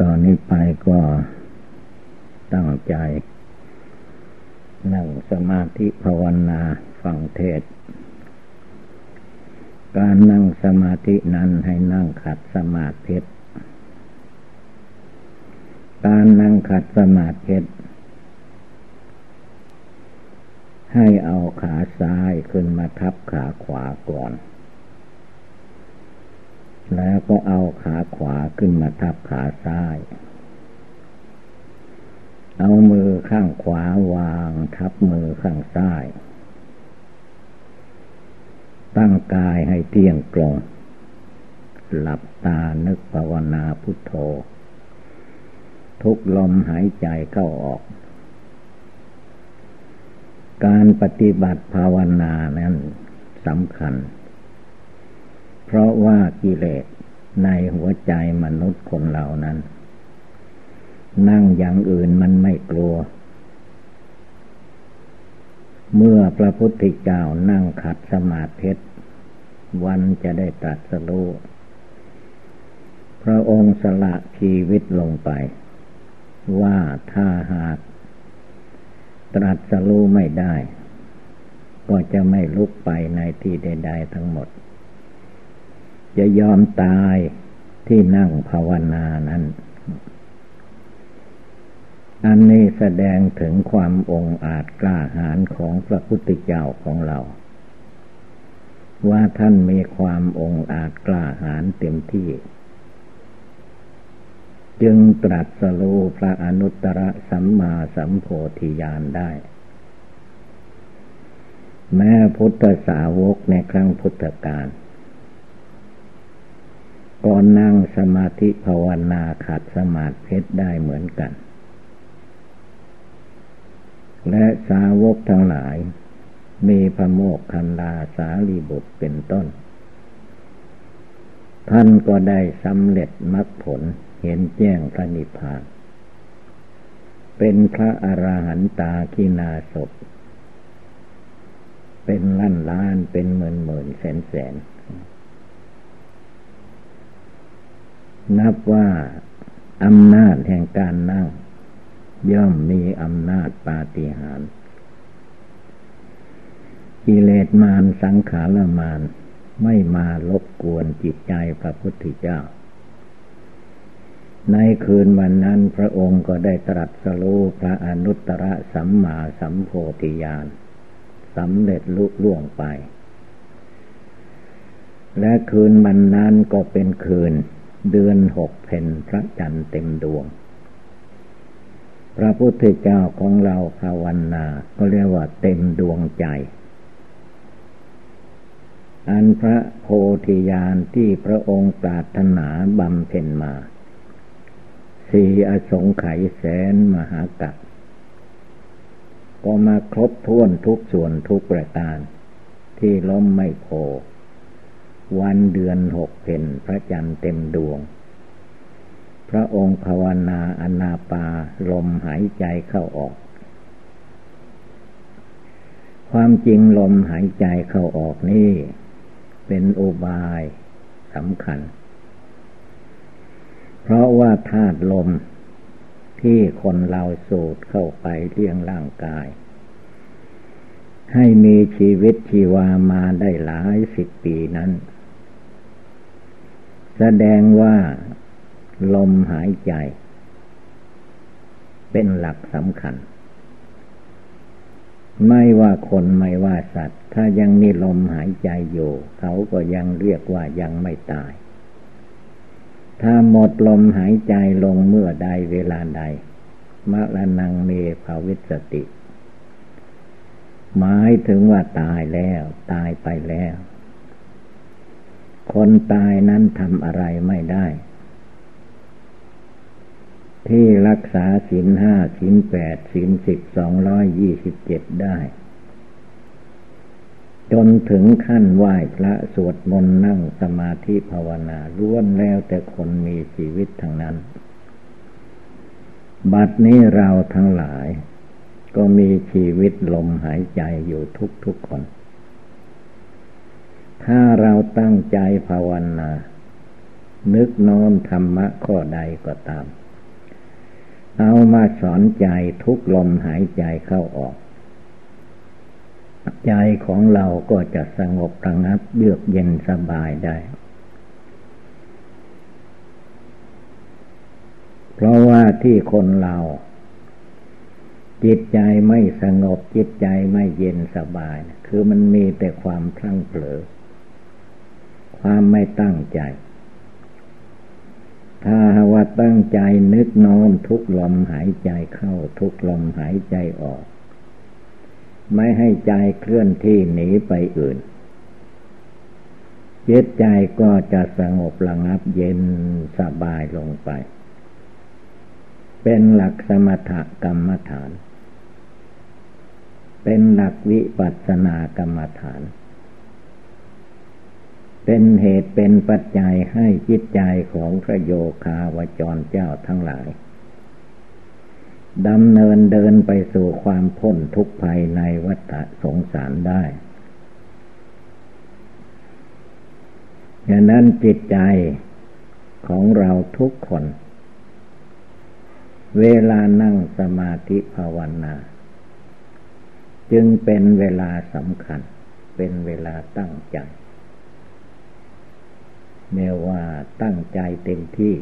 ตอนนี้ไปก็ตั้งใจ นั่งสมาธิภาวนาฟังเทศ การนั่งสมาธินั้นให้นั่งขัดสมาธิการนั่งขัดสมาธิให้เอาขาซ้ายขึ้นมาทับขาขวาก่อน แล้วก็เอาขาขวาขึ้นมาทับขาซ้าย เอามือข้างขวาวางทับมือข้างซ้าย ตั้งกายให้เที่ยงตรง หลับตานึกภาวนาพุทโธ ทุกลมหายใจเข้าออก การปฏิบัติภาวนานั้นสำคัญ เพราะว่ากิเลสในหัวใจมนุษย์คนเหล่านั้น นั่งอย่างอื่นมันไม่กลัว เมื่อพระพุทธเจ้านั่งขัดสมาธิวันจะได้ตรัสรู้ พระองค์สละชีวิตลงไป ว่าถ้าหากตรัสรู้ไม่ได้ ก็จะไม่ลุกไปในที่ใด ๆ ทั้งหมด จะยอมตายที่นั่งภาวนานั้น อันนี้แสดงถึงความองอาจกล้าหาญของพระพุทธเจ้าของเรา ว่าท่านมีความองอาจกล้าหาญเต็มที่ จึงตรัสรู้พระอนุตตรสัมมาสัมโพธิญาณได้แม้พุทธสาวกในครั้งพุทธกาล ก็นั่งสมาธิภาวนาขัดสมาธิได้เหมือนกัน และสาวกทั้งหลาย มีพระโมกขันลาสาลีบุตรเป็นต้น ท่านก็ได้สำเร็จมรรคผลเห็นแจ้งพระนิพพาน เป็นพระอรหันตากินาศพเป็นล้านล้านเป็นหมื่นหมื่นแสนแสน นับว่าอำนาจแห่งการนั่ง ย่อมมีอำนาจปาฏิหาริย์กิเลสมารสังขารมารไม่มาลบกวนจิตใจพระพุทธเจ้า ในคืนวันนั้นพระองค์ก็ได้ตรัสรู้พระอนุตตรสัมมาสัมโพธิญาณสำเร็จลุล่วงไป และคืนวันนั้นก็เป็นคืน เดือนหกเพนพระจันทร์เต็มดวง พระพุทธเจ้าของเราภาวนา ก็เรียกว่าเต็มดวงใจ อันพระโพธิญาณที่พระองค์ปรารถนาบำเพ็ญมาสี่อสงไขยแสนมหากัปก็มาครบถ้วนทุกส่วนทุกประการ ที่ล้มไม่โพ วันเดือนหกเพนพระจันทร์เต็มดวง พระองค์ภาวนาอนาปาลมหายใจเข้าออก ความจริงลมหายใจเข้าออกนี่เป็นโอบายสำคัญ เพราะว่าธาตุลมที่คนเราสูดเข้าไปเลี้ยงร่างกาย ให้มีชีวิตชีวามาได้หลายสิบปีนั้น แสดงว่าลมหายใจ เป็นหลักสำคัญ ไม่ว่าคนไม่ว่าสัตว์ ถ้ายังมีลมหายใจอยู่ เขาก็ยังเรียกว่ายังไม่ตาย ถ้าหมดลมหายใจลงเมื่อใดเวลาใดมะละนังเมภาวิสติ หมายถึงว่าตายแล้ว ตายไปแล้ว คนตายนั้นทำอะไรไม่ได้ ที่รักษาศีลห้าศีลแปดศีลสิบสองร้อยยี่สิบเจ็ดได้ จนถึงขั้นไหว้พระสวดมนต์นั่งสมาธิภาวนาล้วนแล้วแต่คนมีชีวิตทั้งนั้น บัดนี้เราทั้งหลาย ก็มีชีวิตลมหายใจอยู่ทุกทุกคน ถ้าเราตั้งใจภาวนา นึกน้อมธรรมะข้อใดก็ตาม เอามาสอนใจทุกลมหายใจเข้าออก ใจของเราก็จะสงบระงับเยือกเย็นสบายได้ เพราะว่าที่คนเราจิตใจไม่สงบจิตใจไม่เย็นสบาย คือมันมีแต่ความพลั้งเผลอ ความไม่ตั้งใจ ถ้าว่าตั้งใจนึกน้อมทุกลมหายใจเข้าทุกลมหายใจออก ไม่ให้ใจเคลื่อนที่หนีไปอื่นจิตใจก็จะสงบระงับเย็นสบายลงไป เป็นหลักสมถกรรมฐาน เป็นหลักวิปัสสนากรรมฐาน เป็นเหตุเป็นปัจจัยให้จิตใจของพระโยคาวจรเจ้าทั้งหลายดำเนินเดินไปสู่ความพ้นทุกภัยในวัฏสงสารได้ดังนั้นจิตใจของเราทุกคน เวลานั่งสมาธิภาวนา จึงเป็นเวลาสำคัญ เป็นเวลาตั้งใจ แม้ว่าตั้งใจเต็มที่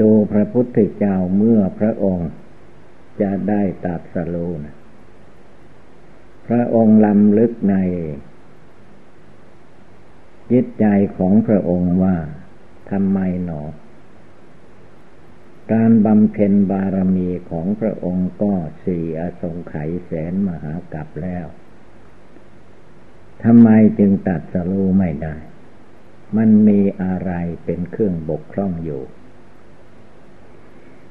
ดูพระพุทธเจ้าเมื่อพระองค์จะได้ตัดสรูนะพระองค์ลำลึกในจิตใจของพระองค์ว่าทำไมหนอ การบำเพ็ญบารมีของพระองค์ก็สี่อสงไขยแสนมหากับแล้ว ทำไมจึงตัดสรู้ไม่ได้ มันมีอะไรเป็นเครื่องบกพร่องอยู่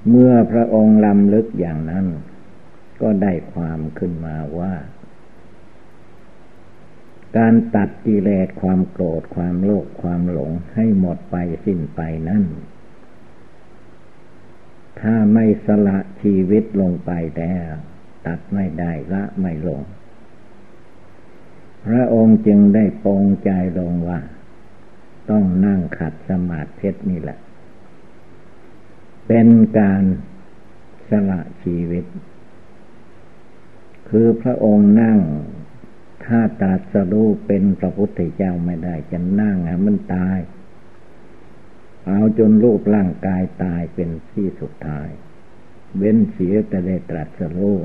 เมื่อพระองค์ลำลึกอย่างนั้น ก็ได้ความขึ้นมาว่า การตัดกิเลสความโกรธความโลภความหลงให้หมดไปสิ้นไปนั้นถ้าไม่สละชีวิตลงไปแล้ว ตัดไม่ได้ละไม่ลง พระองค์จึงได้ปองใจลงว่า ต้องนั่งขัดสมาธินี่แหละ เป็นการสละชีวิต คือพระองค์นั่งถ้าตัดสรู้เป็นพระพุทธเจ้าไม่ได้ จะนั่งอะมันตาย เอาจนรูปร่างกายตายเป็นที่สุดท้าย เว้นเสียแต่ได้ตรัสรู้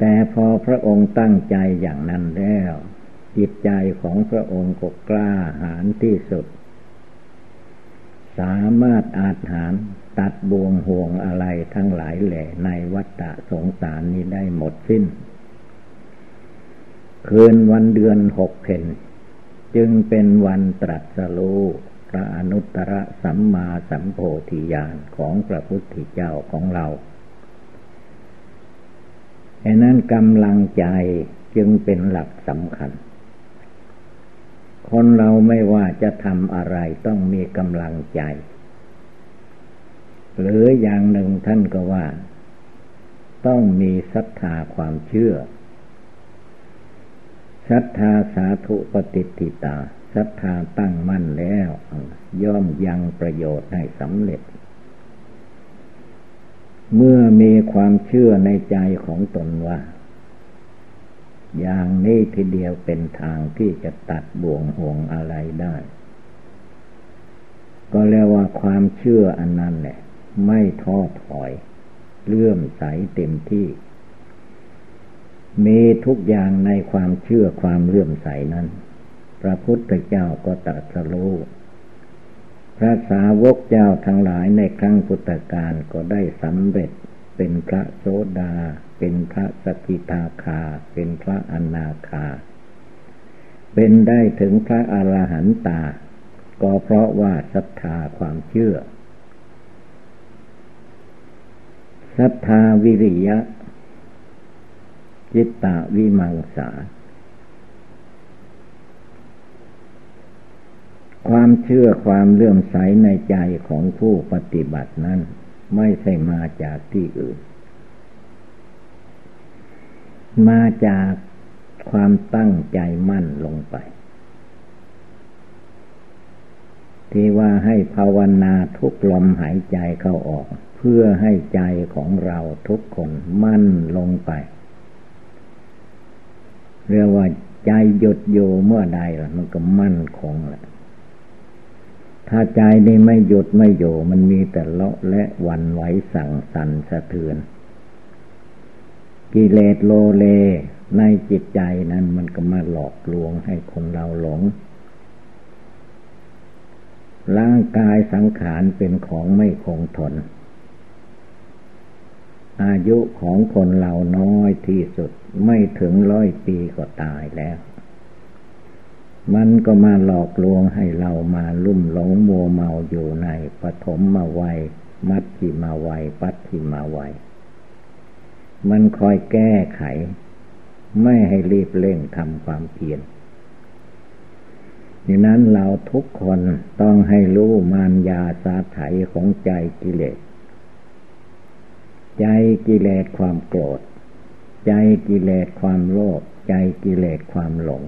แต่พอพระองค์ตั้งใจอย่างนั้นแล้ว จิตใจของพระองค์ก็กล้าหาญที่สุด สามารถอาจหารตัดบวงห่วงอะไรทั้งหลายแหล่ในวัฏฏะสงสารนี้ได้หมดสิ้น คืนวันเดือนหกเพนจึงเป็นวันตรัสรู้พระอนุตตรสัมมาสัมโพธิญาณของพระพุทธเจ้าของเรา ฉะนั้นกำลังใจจึงเป็นหลักสำคัญ คนเราไม่ว่าจะทำอะไรต้องมีกำลังใจ หรืออย่างหนึ่งท่านก็ว่า ต้องมีศรัทธาความเชื่อศรัทธาสาธุปฏิติตาศรัทธาตั้งมั่นแล้ว ย่อมยังประโยชน์ให้สำเร็จ เมื่อมีความเชื่อในใจของตนว่า อย่างนี้ทีเดียวเป็นทางที่จะตัดบ่วงห่วงอะไรได้ ก็เรียกว่าความเชื่ออันนั้นแหละ ไม่ท้อถอย เลื่อมใสเต็มที่ มีทุกอย่างในความเชื่อความเลื่อมใสนั้น พระพุทธเจ้าก็ตรัสรู้ พระสาวกเจ้าทั้งหลายในครั้งพุทธกาลก็ได้สำเร็จเป็นพระโสดา เป็นพระสกิทาคา เป็นพระอนาคา เป็นได้ถึงพระอรหันตา ก็เพราะว่าศรัทธาความเชื่อศรัทธาวิริยะจิตตวิมังสา ความเชื่อความเลื่อมใสในใจของผู้ปฏิบัตินั้น ไม่ใช่มาจากที่อื่น มาจากความตั้งใจมั่นลงไป ที่ว่าให้ภาวนาทุกลมหายใจเข้าออก เพื่อให้ใจของเราทุกคนมั่นลงไป เรียกว่าใจหยุดอยู่เมื่อใดล่ะ มันก็มั่นคงแหละ ถ้าใจนี่ไม่หยุดไม่อยู่ มันมีแต่เลาะและวันไหวสั่งสันสะเทือน กิเลสโลเลในจิตใจนั้นมันก็มาหลอกลวงให้คนเราหลง ร่างกายสังขารเป็นของไม่คงทน อายุของคนเราน้อยที่สุดไม่ถึงร้อยปีก็ตายแล้ว มันก็มาหลอกลวงให้เรามาลุ่มหลงมัวเมาอยู่ในปฐมมาวัย มัดที่มาวัย ปัดที่มาวัย มันคอยแก้ไข ไม่ให้รีบเร่งทำความเพียรดังนั้นเราทุกคนต้องให้รู้มารยาสาไถของใจกิเลส ใจกิเลสความโกรธ ใจกิเลสความโลภ ใจกิเลสความหลง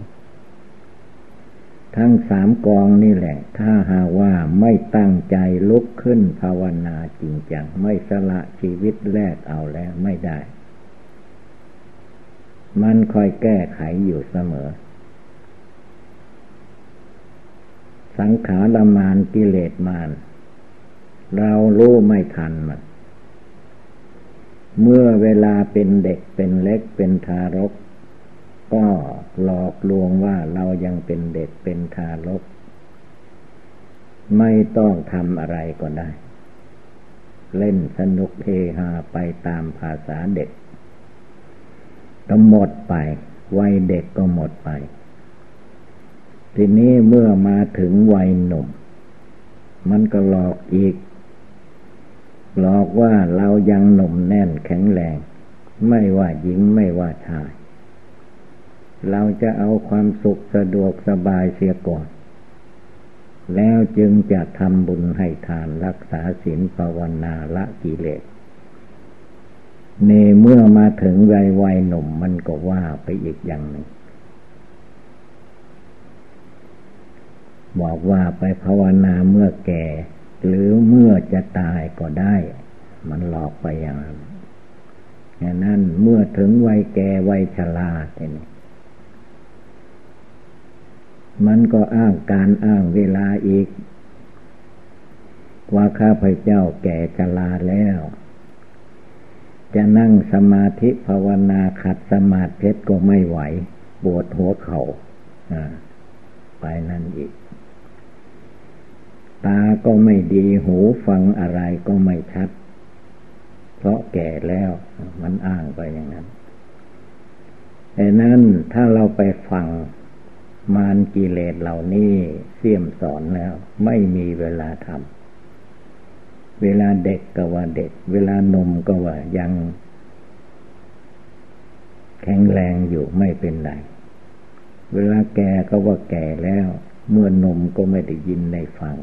ทั้งสามกองนี่แหละ ถ้าหาว่าไม่ตั้งใจลุกขึ้นภาวนาจริงจัง ไม่สละชีวิตแลกเอาแล้วไม่ได้ มันคอยแก้ไขอยู่เสมอ สังขารมานกิเลสมาน เรารู้ไม่ทันมัน เมื่อเวลาเป็นเด็กเป็นเล็กเป็นทารก ก็หลอกลวงว่าเรายังเป็นเด็กเป็นทารก ไม่ต้องทำอะไรก็ได้ เล่นสนุกเฮฮาไปตามภาษาเด็กก็หมดไป วัยเด็กก็หมดไป ทีนี้เมื่อมาถึงวัยหนุ่ม มันก็หลอกอีก หลอกว่าเรายังหนุ่มแน่นแข็งแรง ไม่ว่าหญิงไม่ว่าชาย เราจะเอาความสุขสะดวกสบายเสียก่อน แล้วจึงจะทำบุญให้ทานรักษาศีลภาวนาละกิเลสเนเมื่อมาถึงวัยวัยหนุ่มมันก็ว่าไปอีกอย่างหนึ่ง บอกว่าไปภาวนาเมื่อแก่ หรือเมื่อจะตายก็ได้ มันหลอกไปอย่างนั้นอย่างนั้นเมื่อถึงวัยแก่วัยชราเนี่ย มันก็อ้างการอ้างเวลาอีก ว่าข้าพเจ้าแก่ชราแล้ว จะนั่งสมาธิภาวนาขัดสมาธิก็ไม่ไหวปวดหัวเขา่าไปนั่นอีก ตาก็ไม่ดีหูฟังอะไรก็ไม่ชัด เพราะแก่แล้วมันอ้างไปอย่างนั้นแต่นั้นถ้าเราไปฟัง มารกิเลสเหล่านี้เสี่ยมสอนแล้ว ไม่มีเวลาทำเวลาเด็กก็ว่าเด็ก เวลานมก็ว่ายัง แข็งแรงอยู่ไม่เป็นไรเวลาแก่ก็ว่าแก่แล้ว เมื่อนมก็ไม่ได้ยินในฟัง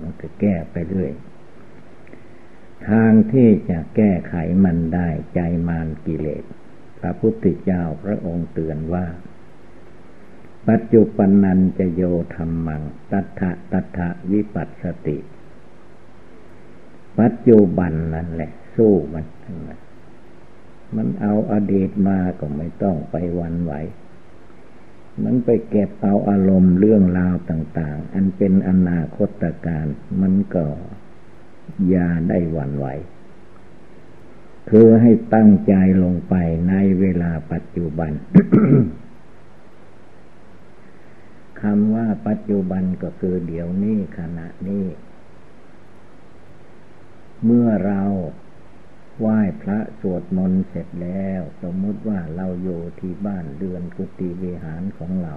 มันก็แก้ไปเรื่อยทางที่จะแก้ไขมันได้ใจมารกิเลส พระพุทธเจ้าพระองค์เตือนว่า ปัจจุปันนันจะโยธรรมัง ตัทะตัทะวิปัสสติ ปัจจุบันนั่นแหละ สู้มัน มันเอาอดีตมาก็ไม่ต้องไปวันไหว มันไปเก็บเอาอารมณ์เรื่องราวต่าง ๆ อันเป็นอนาคตการ มันก็ยาได้วันไหว คือให้ตั้งใจลงไปในเวลาปัจจุบัน คำว่าปัจจุบันก็คือเดี๋ยวนี้ขณะนี้ เมื่อเราไหว้พระสวดมนต์เสร็จแล้ว สมมติว่าเราอยู่ที่บ้านเดือนกุฏิวิหารของเรา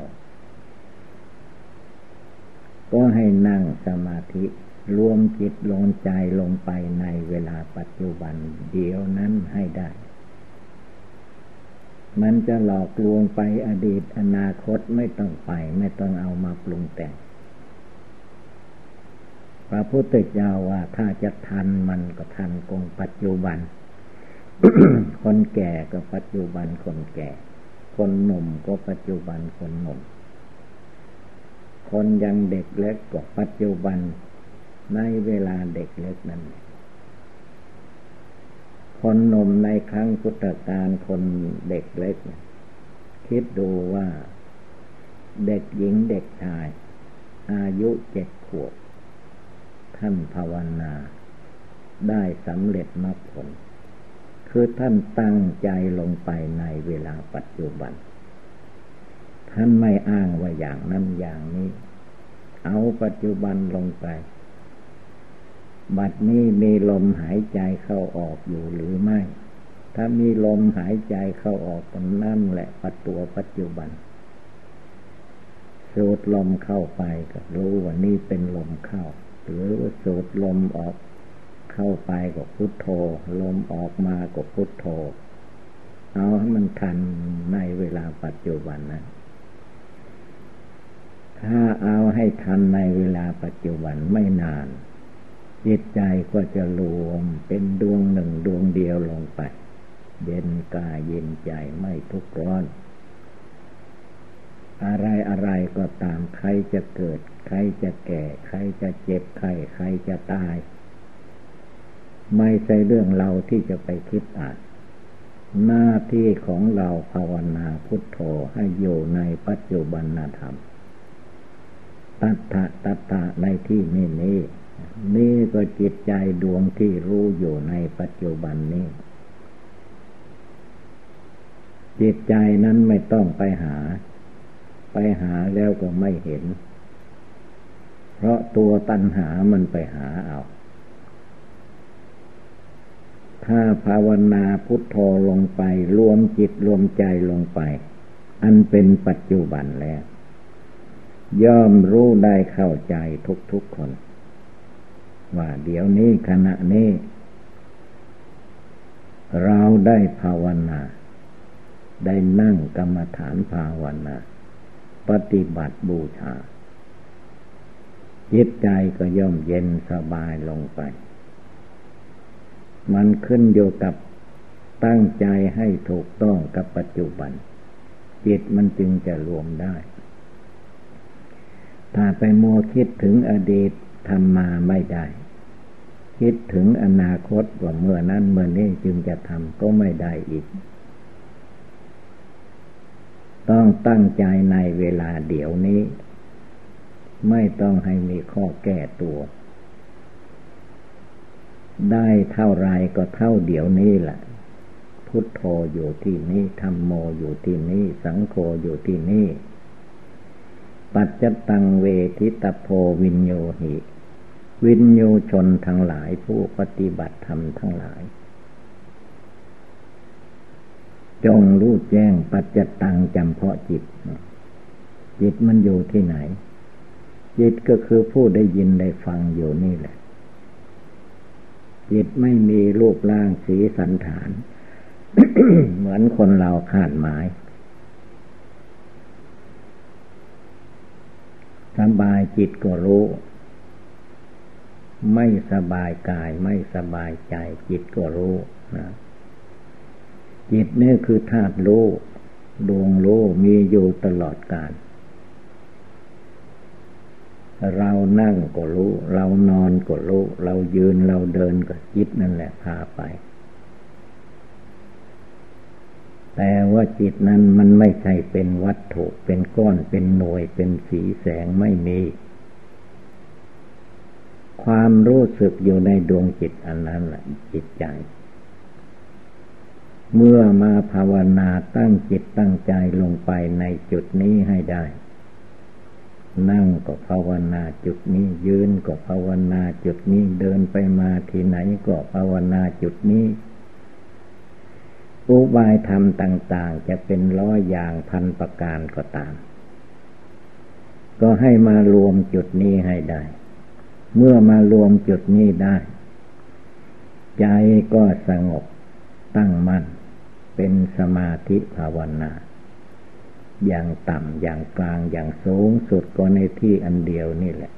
ก็ให้นั่งสมาธิรวมจิตลงใจลงไปในเวลาปัจจุบัน เดียวนั้นให้ได้ มันจะหลอกลวงไปอดีตอนาคตไม่ต้องไป ไม่ต้องเอามาปรุงแต่งพระพุทธเจ้าว่าถ้าจะทันมันก็ทันกงปัจจุบัน คนแก่ก็ปัจจุบันคนแก่ คนหนุ่มก็ปัจจุบันคนหนุ่ม คนยังเด็กเล็กก็ปัจจุบันในเวลาเด็กเล็กนั้น คนหนุ่มในครั้งพุทธกาลคนเด็กเล็ก คิดดูว่า เด็กหญิงเด็กชาย อายุเจ็ดขวบ ท่านภาวนา ได้สำเร็จมรรคผล คือท่านตั้งใจลงไปในเวลาปัจจุบัน ท่านไม่อ้างว่าอย่างนั้นอย่างนี้ เอาปัจจุบันลงไป บัดนี้มีลมหายใจเข้าออกอยู่หรือไม่ ถ้ามีลมหายใจเข้าออกก็นั่นแหละปัจตัวปัจจุบัน สูดลมเข้าไปก็รู้ว่านี่เป็นลมเข้า หรือว่าสูดลมออกเข้าไปก็พุทโธ ลมออกมาก็พุทโธ เอาให้มันทันในเวลาปัจจุบันนะ ถ้าเอาให้ทันในเวลาปัจจุบันไม่นาน จิตใจก็จะรวมเป็นดวงหนึ่งดวงเดียวลงไป เย็นกายเย็นใจไม่ทุกข์ร้อน อะไรอะไรก็ตามใครจะเกิด ใครจะแก่ ใครจะเจ็บใครใครจะตาย ไม่ใช่เรื่องเราที่จะไปคิดอ่านหน้าที่ของเราภาวนาพุทโธให้อยู่ในปัจจุบันธรรม ตัทธะตัทธะในที่นี้นี้ นี่ก็จิตใจดวงที่รู้อยู่ในปัจจุบันนี้ จิตใจนั้นไม่ต้องไปหา ไปหาแล้วก็ไม่เห็น เพราะตัวตัณหามันไปหาเอา ถ้าภาวนาพุทโธลงไป รวมจิตรวมใจลงไป อันเป็นปัจจุบันแล้ว ย่อมรู้ได้เข้าใจทุกๆคน ว่าเดี๋ยวนี้ขณะนี้ เราได้ภาวนา ได้นั่งกรรมฐานภาวนา ปฏิบัติบูชาจิตใจก็ย่อมเย็นสบายลงไป มันขึ้นอยู่กับตั้งใจให้ถูกต้องกับปัจจุบัน จิตมันจึงจะรวมได้ ถ้าไปมัวคิดถึงอดีต ทำมาไม่ได้ คิดถึงอนาคตว่าเมื่อนั้นเมื่อนี้จึงจะทำก็ไม่ได้อีก ต้องตั้งใจในเวลาเดี๋ยวนี้ ไม่ต้องให้มีข้อแก้ตัว ได้เท่าไรก็เท่าเดี๋ยวนี้แหละพุทโธอยู่ที่นี่ธรรมโมอยู่ที่นี่ สังโฆอยู่ที่นี่ ปัจจตังเวทิตโพวินโยหิ วินโยชนทั้งหลายผู้ปฏิบัติธรรมทั้งหลาย จงรู้แจ้งปัจจตังจำเพาะจิต จิตมันอยู่ที่ไหน จิตก็คือผู้ได้ยินได้ฟังอยู่นี่แหละ จิตไม่มีรูปร่างสีสันฐาน เหมือนคนเราขาดหมาย สบายจิตก็รู้ ไม่สบายกายไม่สบายใจ จิตก็รู้นะจิตนี่คือธาตุรู้ดวงรู้มีอยู่ตลอดกาลเรานั่งก็รู้ เรานอนก็รู้ เรายืนเราเดินก็จิตนั่นแหละพาไป แต่ว่าจิตนั้นมันไม่ใช่เป็นวัตถุเป็นก้อนเป็นหน่วยเป็นสีแสงไม่มี ความรู้สึกอยู่ในดวงจิตอันนั้นแหละจิตใจ เมื่อมาภาวนาตั้งจิตตั้งใจลงไปในจุดนี้ให้ได้ นั่งก็ภาวนาจุดนี้ยืนก็ภาวนาจุดนี้เดินไปมาที่ไหนก็ภาวนาจุดนี้ อุบายธรรมต่าง ๆ จะเป็นร้อยอย่างพันประการก็ตาม ก็ให้มารวมจุดนี้ให้ได้ เมื่อมารวมจุดนี้ได้ ใจก็สงบตั้งมั่น เป็นสมาธิภาวนาอย่างต่ำอย่างกลางอย่างสูงสุดก็ในที่อันเดียวนี่แหละ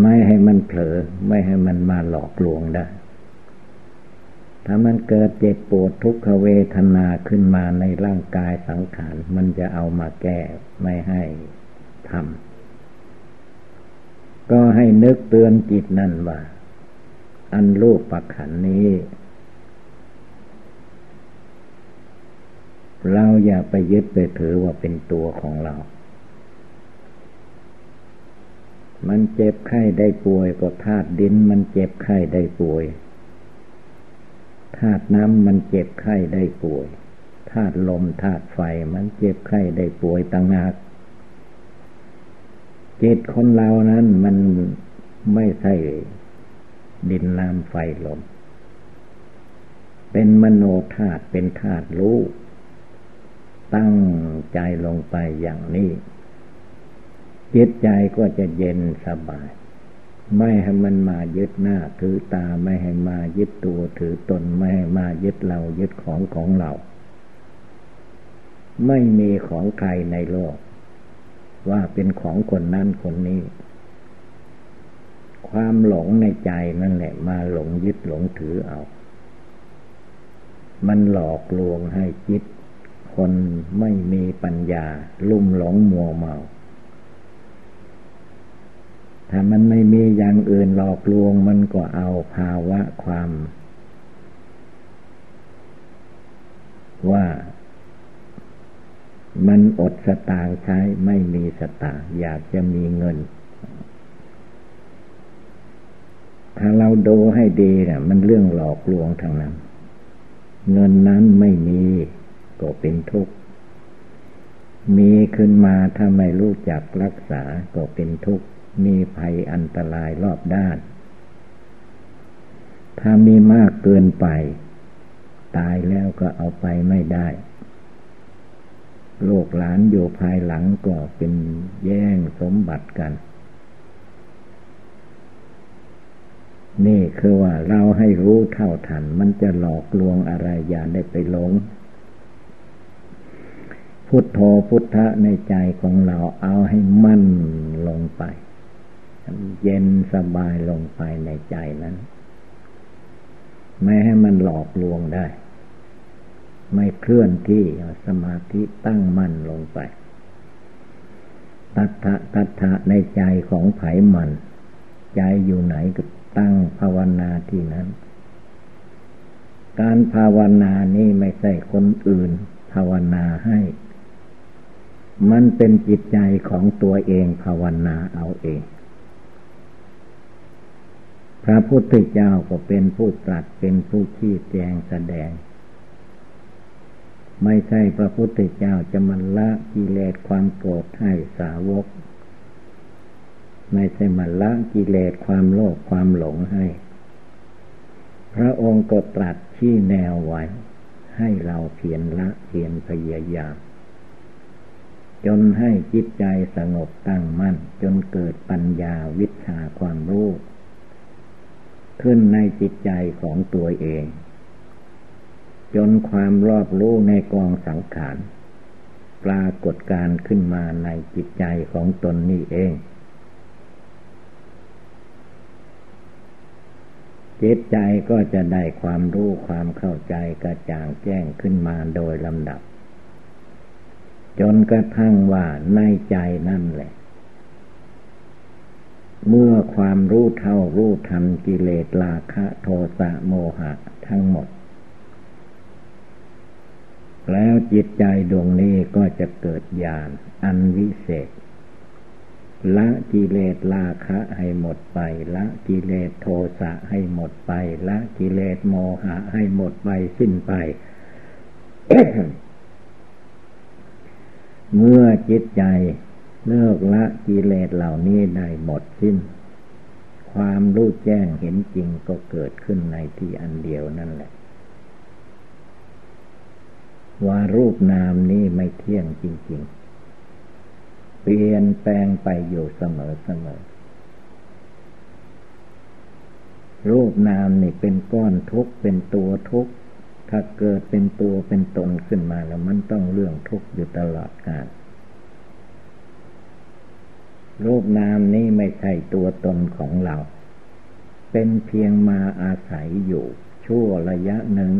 ไม่ให้มันเผลอไม่ให้มันมาหลอกลวงได้ ถ้ามันเกิดเจ็บปวดทุกขเวทนาขึ้นมาในร่างกายสังขาร มันจะเอามาแก้ไม่ให้ทำก็ให้นึกเตือนจิตนั่นว่า อันรูปปักขันนี้ เราอย่าไปยึดไปถือว่าเป็นตัวของเรา มันเจ็บไข้ได้ป่วยก็ธาตุดิน มันเจ็บไข้ได้ป่วย ธาตุน้ำมันเจ็บไข้ได้ป่วยธาตุลมธาตุไฟมันเจ็บไข้ได้ป่วยต่างหากจิตคนเรานั้นมันไม่ใช่ดินน้ำไฟลม เป็นมโนธาตุเป็นธาตุรู้ ตั้งใจลงไปอย่างนี้จิตใจก็จะเย็นสบาย ไม่ให้มันมายึดหน้าถือตาไม่ให้มายึดตัวถือตนไม่ให้มายึดเรายึดของของเรา ไม่มีของใครในโลก ว่าเป็นของคนนั้นคนนี้ ความหลงในใจนั่นแหละ มาหลงยึดหลงถือเอา มันหลอกลวงให้จิต คนไม่มีปัญญา ลุ่มหลงมัวเมา ถ้ามันไม่มีอย่างอื่นหลอกลวง มันก็เอาภาวะความ ว่ามันอดสตางใช้ไม่มีสตางอยากจะมีเงิน ถ้าเราดูให้ดีนี่ยมันเรื่องหลอกลวงทางนั้น เงินนั้นไม่มีก็เป็นทุกข์ มีขึ้นมาถ้าไม่รู้จักรักษาก็เป็นทุกข์ มีภัยอันตรายรอบด้าน ถ้ามีมากเกินไป ตายแล้วก็เอาไปไม่ได้โลกหลานอยู่ภายหลังก็เป็นแย่งสมบัติกัน นี่คือว่าเราให้รู้เท่าทัน มันจะหลอกลวงอะไรอย่าได้ไปหลง พุทโธพุทธะในใจของเราเอาให้มั่นลงไป เย็นสบายลงไปในใจนั้น ไม่ให้มันหลอกลวงได้ ไม่เคลื่อนที่สมาธิตั้งมั่นลงไป ตัทธะตัทธะในใจของไผมัน ใจอยู่ไหนก็ตั้งภาวนาที่นั้น การภาวนานี้ไม่ใช่คนอื่น ภาวนาให้ มันเป็นจิตใจของตัวเองภาวนาเอาเอง พระพุทธเจ้าก็เป็นผู้ตรัสเป็นผู้ชี้แจงแสดง ไม่ใช่พระพุทธเจ้าจะมันละกิเลสความโกรธให้สาวก ไม่ใช่มันละกิเลสความโลภความหลงให้ พระองค์ก็ตรัสชี้แนวไว้ ให้เราเพียรละเพียรพยายามจนให้จิตใจสงบตั้งมั่น จนเกิดปัญญาวิชาความรู้ ขึ้นในจิตใจของตัวเอง จนความรอบรู้ในกองสังขารปรากฏการขึ้นมาในจิตใจของตนนี่เอง จิตใจก็จะได้ความรู้ความเข้าใจกระจ่างแจ้งขึ้นมาโดยลำดับ จนกระทั่งว่าในใจนั่นแหละ เมื่อความรู้เท่ารู้ทันกิเลสราคะโทสะโมหะทั้งหมด แล้วจิตใจดวงนี้ก็จะเกิดญาณอันวิเศษ ละกิเลสราคะให้หมดไป ละกิเลสโทสะให้หมดไป ละกิเลสโมหะให้หมดไปสิ้นไปเมื่อจิตใจ เลิกละกิเลสเหล่านี้ได้หมดสิ้น ความรู้แจ้งเห็นจริงก็เกิดขึ้นในที่อันเดียวนั่นแหละ ว่ารูปนามนี้ไม่เที่ยงจริง ๆ เปลี่ยนแปลงไปอยู่เสมอเสมอรูปนามนี่เป็นก้อนทุกข์เป็นตัวทุกข์ถ้าเกิดเป็นตัวเป็นตนขึ้นมาแล้วมันต้องเรื่องทุกข์อยู่ตลอดกาล รูปนามนี้ไม่ใช่ตัวตนของเรา เป็นเพียงมาอาศัยอยู่ชั่วระยะหนึ่ง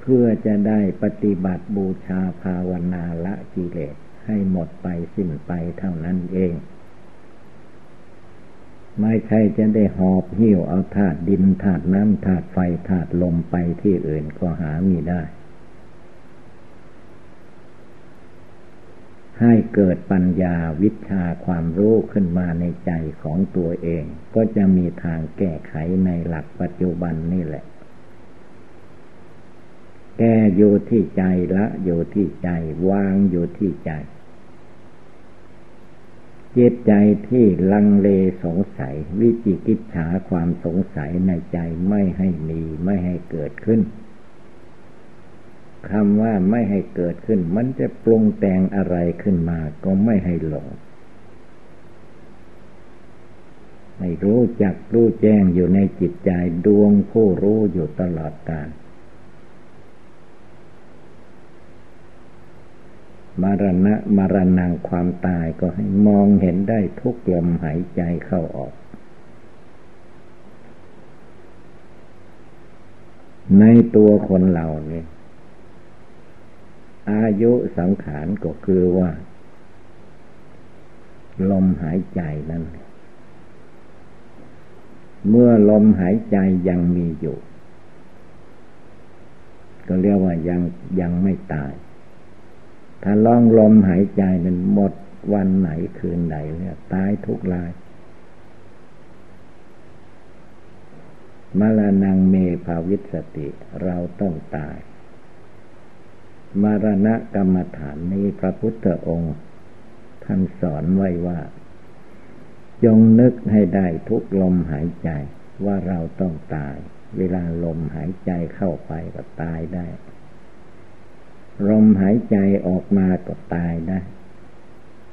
เพื่อจะได้ปฏิบัติบูชาภาวนาละกิเลสให้หมดไปสิ้นไปเท่านั้นเอง ไม่ใช่จะได้หอบหิ้วเอาธาตุดินธาตุน้ำธาตุไฟธาตุลมไปที่อื่นก็หามีได้ ให้เกิดปัญญาวิชาความรู้ขึ้นมาในใจของตัวเอง ก็จะมีทางแก้ไขในหลักปัจจุบันนี่แหละ แก้อยู่ที่ใจละอยู่ที่ใจวางอยู่ที่ใจจิตใจที่ลังเลสงสัย วิจิกิจฉาความสงสัยในใจไม่ให้มีไม่ให้เกิดขึ้น คำว่าไม่ให้เกิดขึ้น มันจะปรุงแต่งอะไรขึ้นมาก็ไม่ให้หลงไม่รู้จักรู้แจ้งอยู่ในจิตใจดวงผู้รู้อยู่ตลอดกาลมรณะมรณงความตายก็ให้มองเห็นได้ทุกลมหายใจเข้าออก ในตัวคนเราเนี่ย อายุสังขารก็คือว่า ลมหายใจนั้นเมื่อลมหายใจยังมีอยู่ ก็เรียกว่ายังยังไม่ตาย ถ้าลองลมหายใจนั้นหมดวันไหนคืนไหนเนี่ยตายทุกรายมาลานงเมภาวิสติ เราต้องตาย มรณะกรรมฐานนี้พระพุทธองค์ท่านสอนไว้ว่า จงนึกให้ได้ทุกลมหายใจว่าเราต้องตาย เวลาลมหายใจเข้าไปก็ตายได้ ลมหายใจออกมาก็ตายได้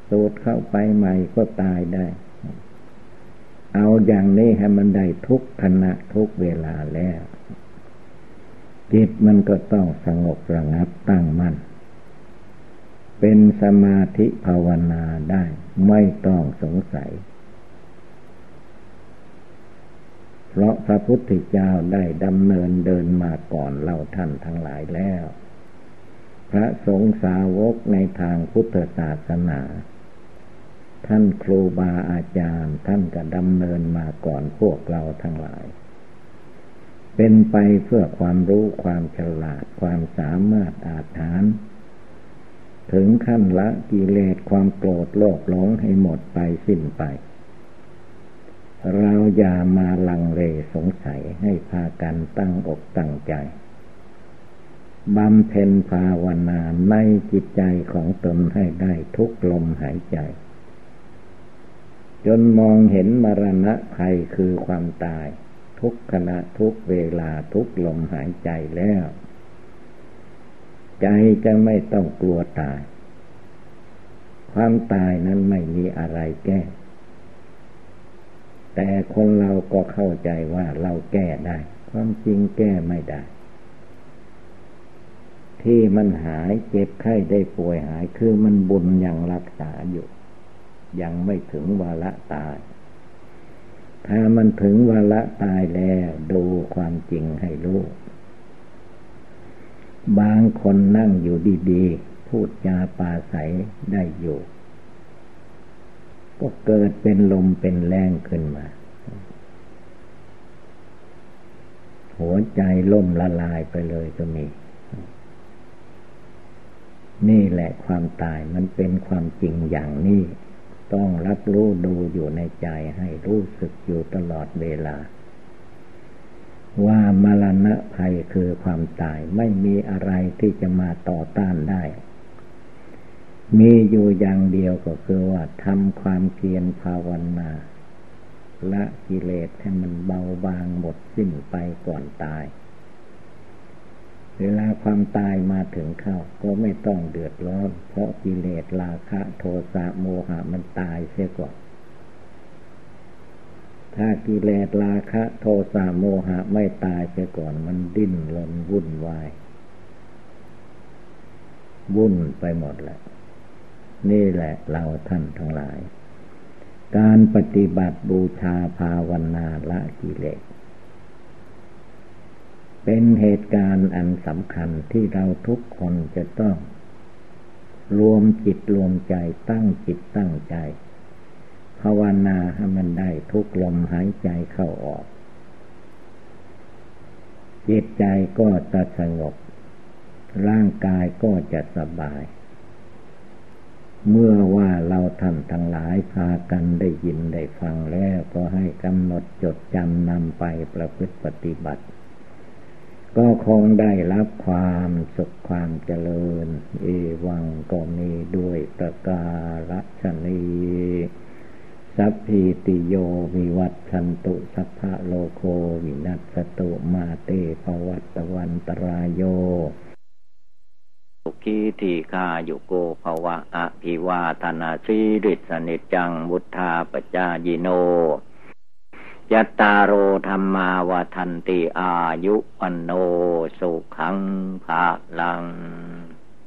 สูดเข้าไปใหม่ก็ตายได้ เอาอย่างนี้ให้มันได้ทุกขณะทุกเวลาแล้ว จิตมันก็ต้องสงบระงับตั้งมั่น เป็นสมาธิภาวนาได้ไม่ต้องสงสัย เพราะพระพุทธเจ้าได้ดำเนินเดินมาก่อนเราท่านทั้งหลายแล้ว พระสงฆ์สาวกในทางพุทธศาสนา ท่านครูบาอาจารย์ท่านก็ดำเนินมาก่อนพวกเราทั้งหลาย เป็นไปเพื่อความรู้ความฉลาดความสามารถอาถาน ถึงขั้นละกิเลสความโกรธโลภหลงให้หมดไปสิ้นไป เราอย่ามาลังเลสงสัยให้พากันตั้งอกตั้งใจบำเพ็ญภาวนาในจิตใจของตนให้ได้ทุกลมหายใจ จนมองเห็นมรณะภัยคือความตาย ทุกขณะทุกเวลาทุกลมหายใจแล้ว ใจจะไม่ต้องกลัวตาย ความตายนั้นไม่มีอะไรแก้ แต่คนเราก็เข้าใจว่าเราแก้ได้ ความจริงแก้ไม่ได้ ที่มันหายเจ็บไข้ได้ป่วยหายคือมันบุญยังรักษาอยู่ ยังไม่ถึงวาระตาย ถ้ามันถึงวาระตายแล้วดูความจริงให้รู้ บางคนนั่งอยู่ดีๆ พูดจาปาใสได้อยู่ ก็เกิดเป็นลมเป็นแรงขึ้นมา หัวใจล่มละลายไปเลยก็มี นี่แหละความตายมันเป็นความจริงอย่างนี้ ต้องรับรู้ดูอยู่ในใจให้รู้สึกอยู่ตลอดเวลา ว่ามรณะภัยคือความตายไม่มีอะไรที่จะมาต่อต้านได้ มีอยู่อย่างเดียวก็คือว่าทำความเพียรภาวนาละกิเลสให้มันเบาบางหมดสิ้นไปก่อนตาย เวลาความตายมาถึงเข้า ก็ไม่ต้องเดือดร้อน เพราะกิเลสราคะโทสะโมหะมันตายเสียก่อนถ้ากิเลสราคะ โทสะโมหะไม่ตายเสียก่อน มันดิ้นรนวุ่นวายวุ่นไปหมดแหละ นี่แหละเราท่านทั้งหลาย การปฏิบัติบูชาภาวนาละกิเลส เป็นเหตุการณ์อันสำคัญที่เราทุกคนจะต้อง รวมจิตรวมใจตั้งจิตตั้งใจ ภาวนาให้มันได้ทุกลมหายใจเข้าออก จิตใจก็จะสงบ ร่างกายก็จะสบาย เมื่อว่าเราท่านทั้งหลายพากันได้ยินได้ฟังแล้วก็ให้กำหนดจดจำนำไปประพฤติปฏิบัติ ก็คงได้รับความสุขความเจริญ เอวังก็มีด้วยประกาศนีสัพพิติโยวิวัตชันตุสัพพะโลโควินัสตุมาเตภวัตวันตรายโยสุขีทีคาโยโกภวะอภิวาธนาสีริสนิจังวุทธาปจายิโน ยัตตาโรธรรมาวทันติอายุวันโนสุขังภาลัง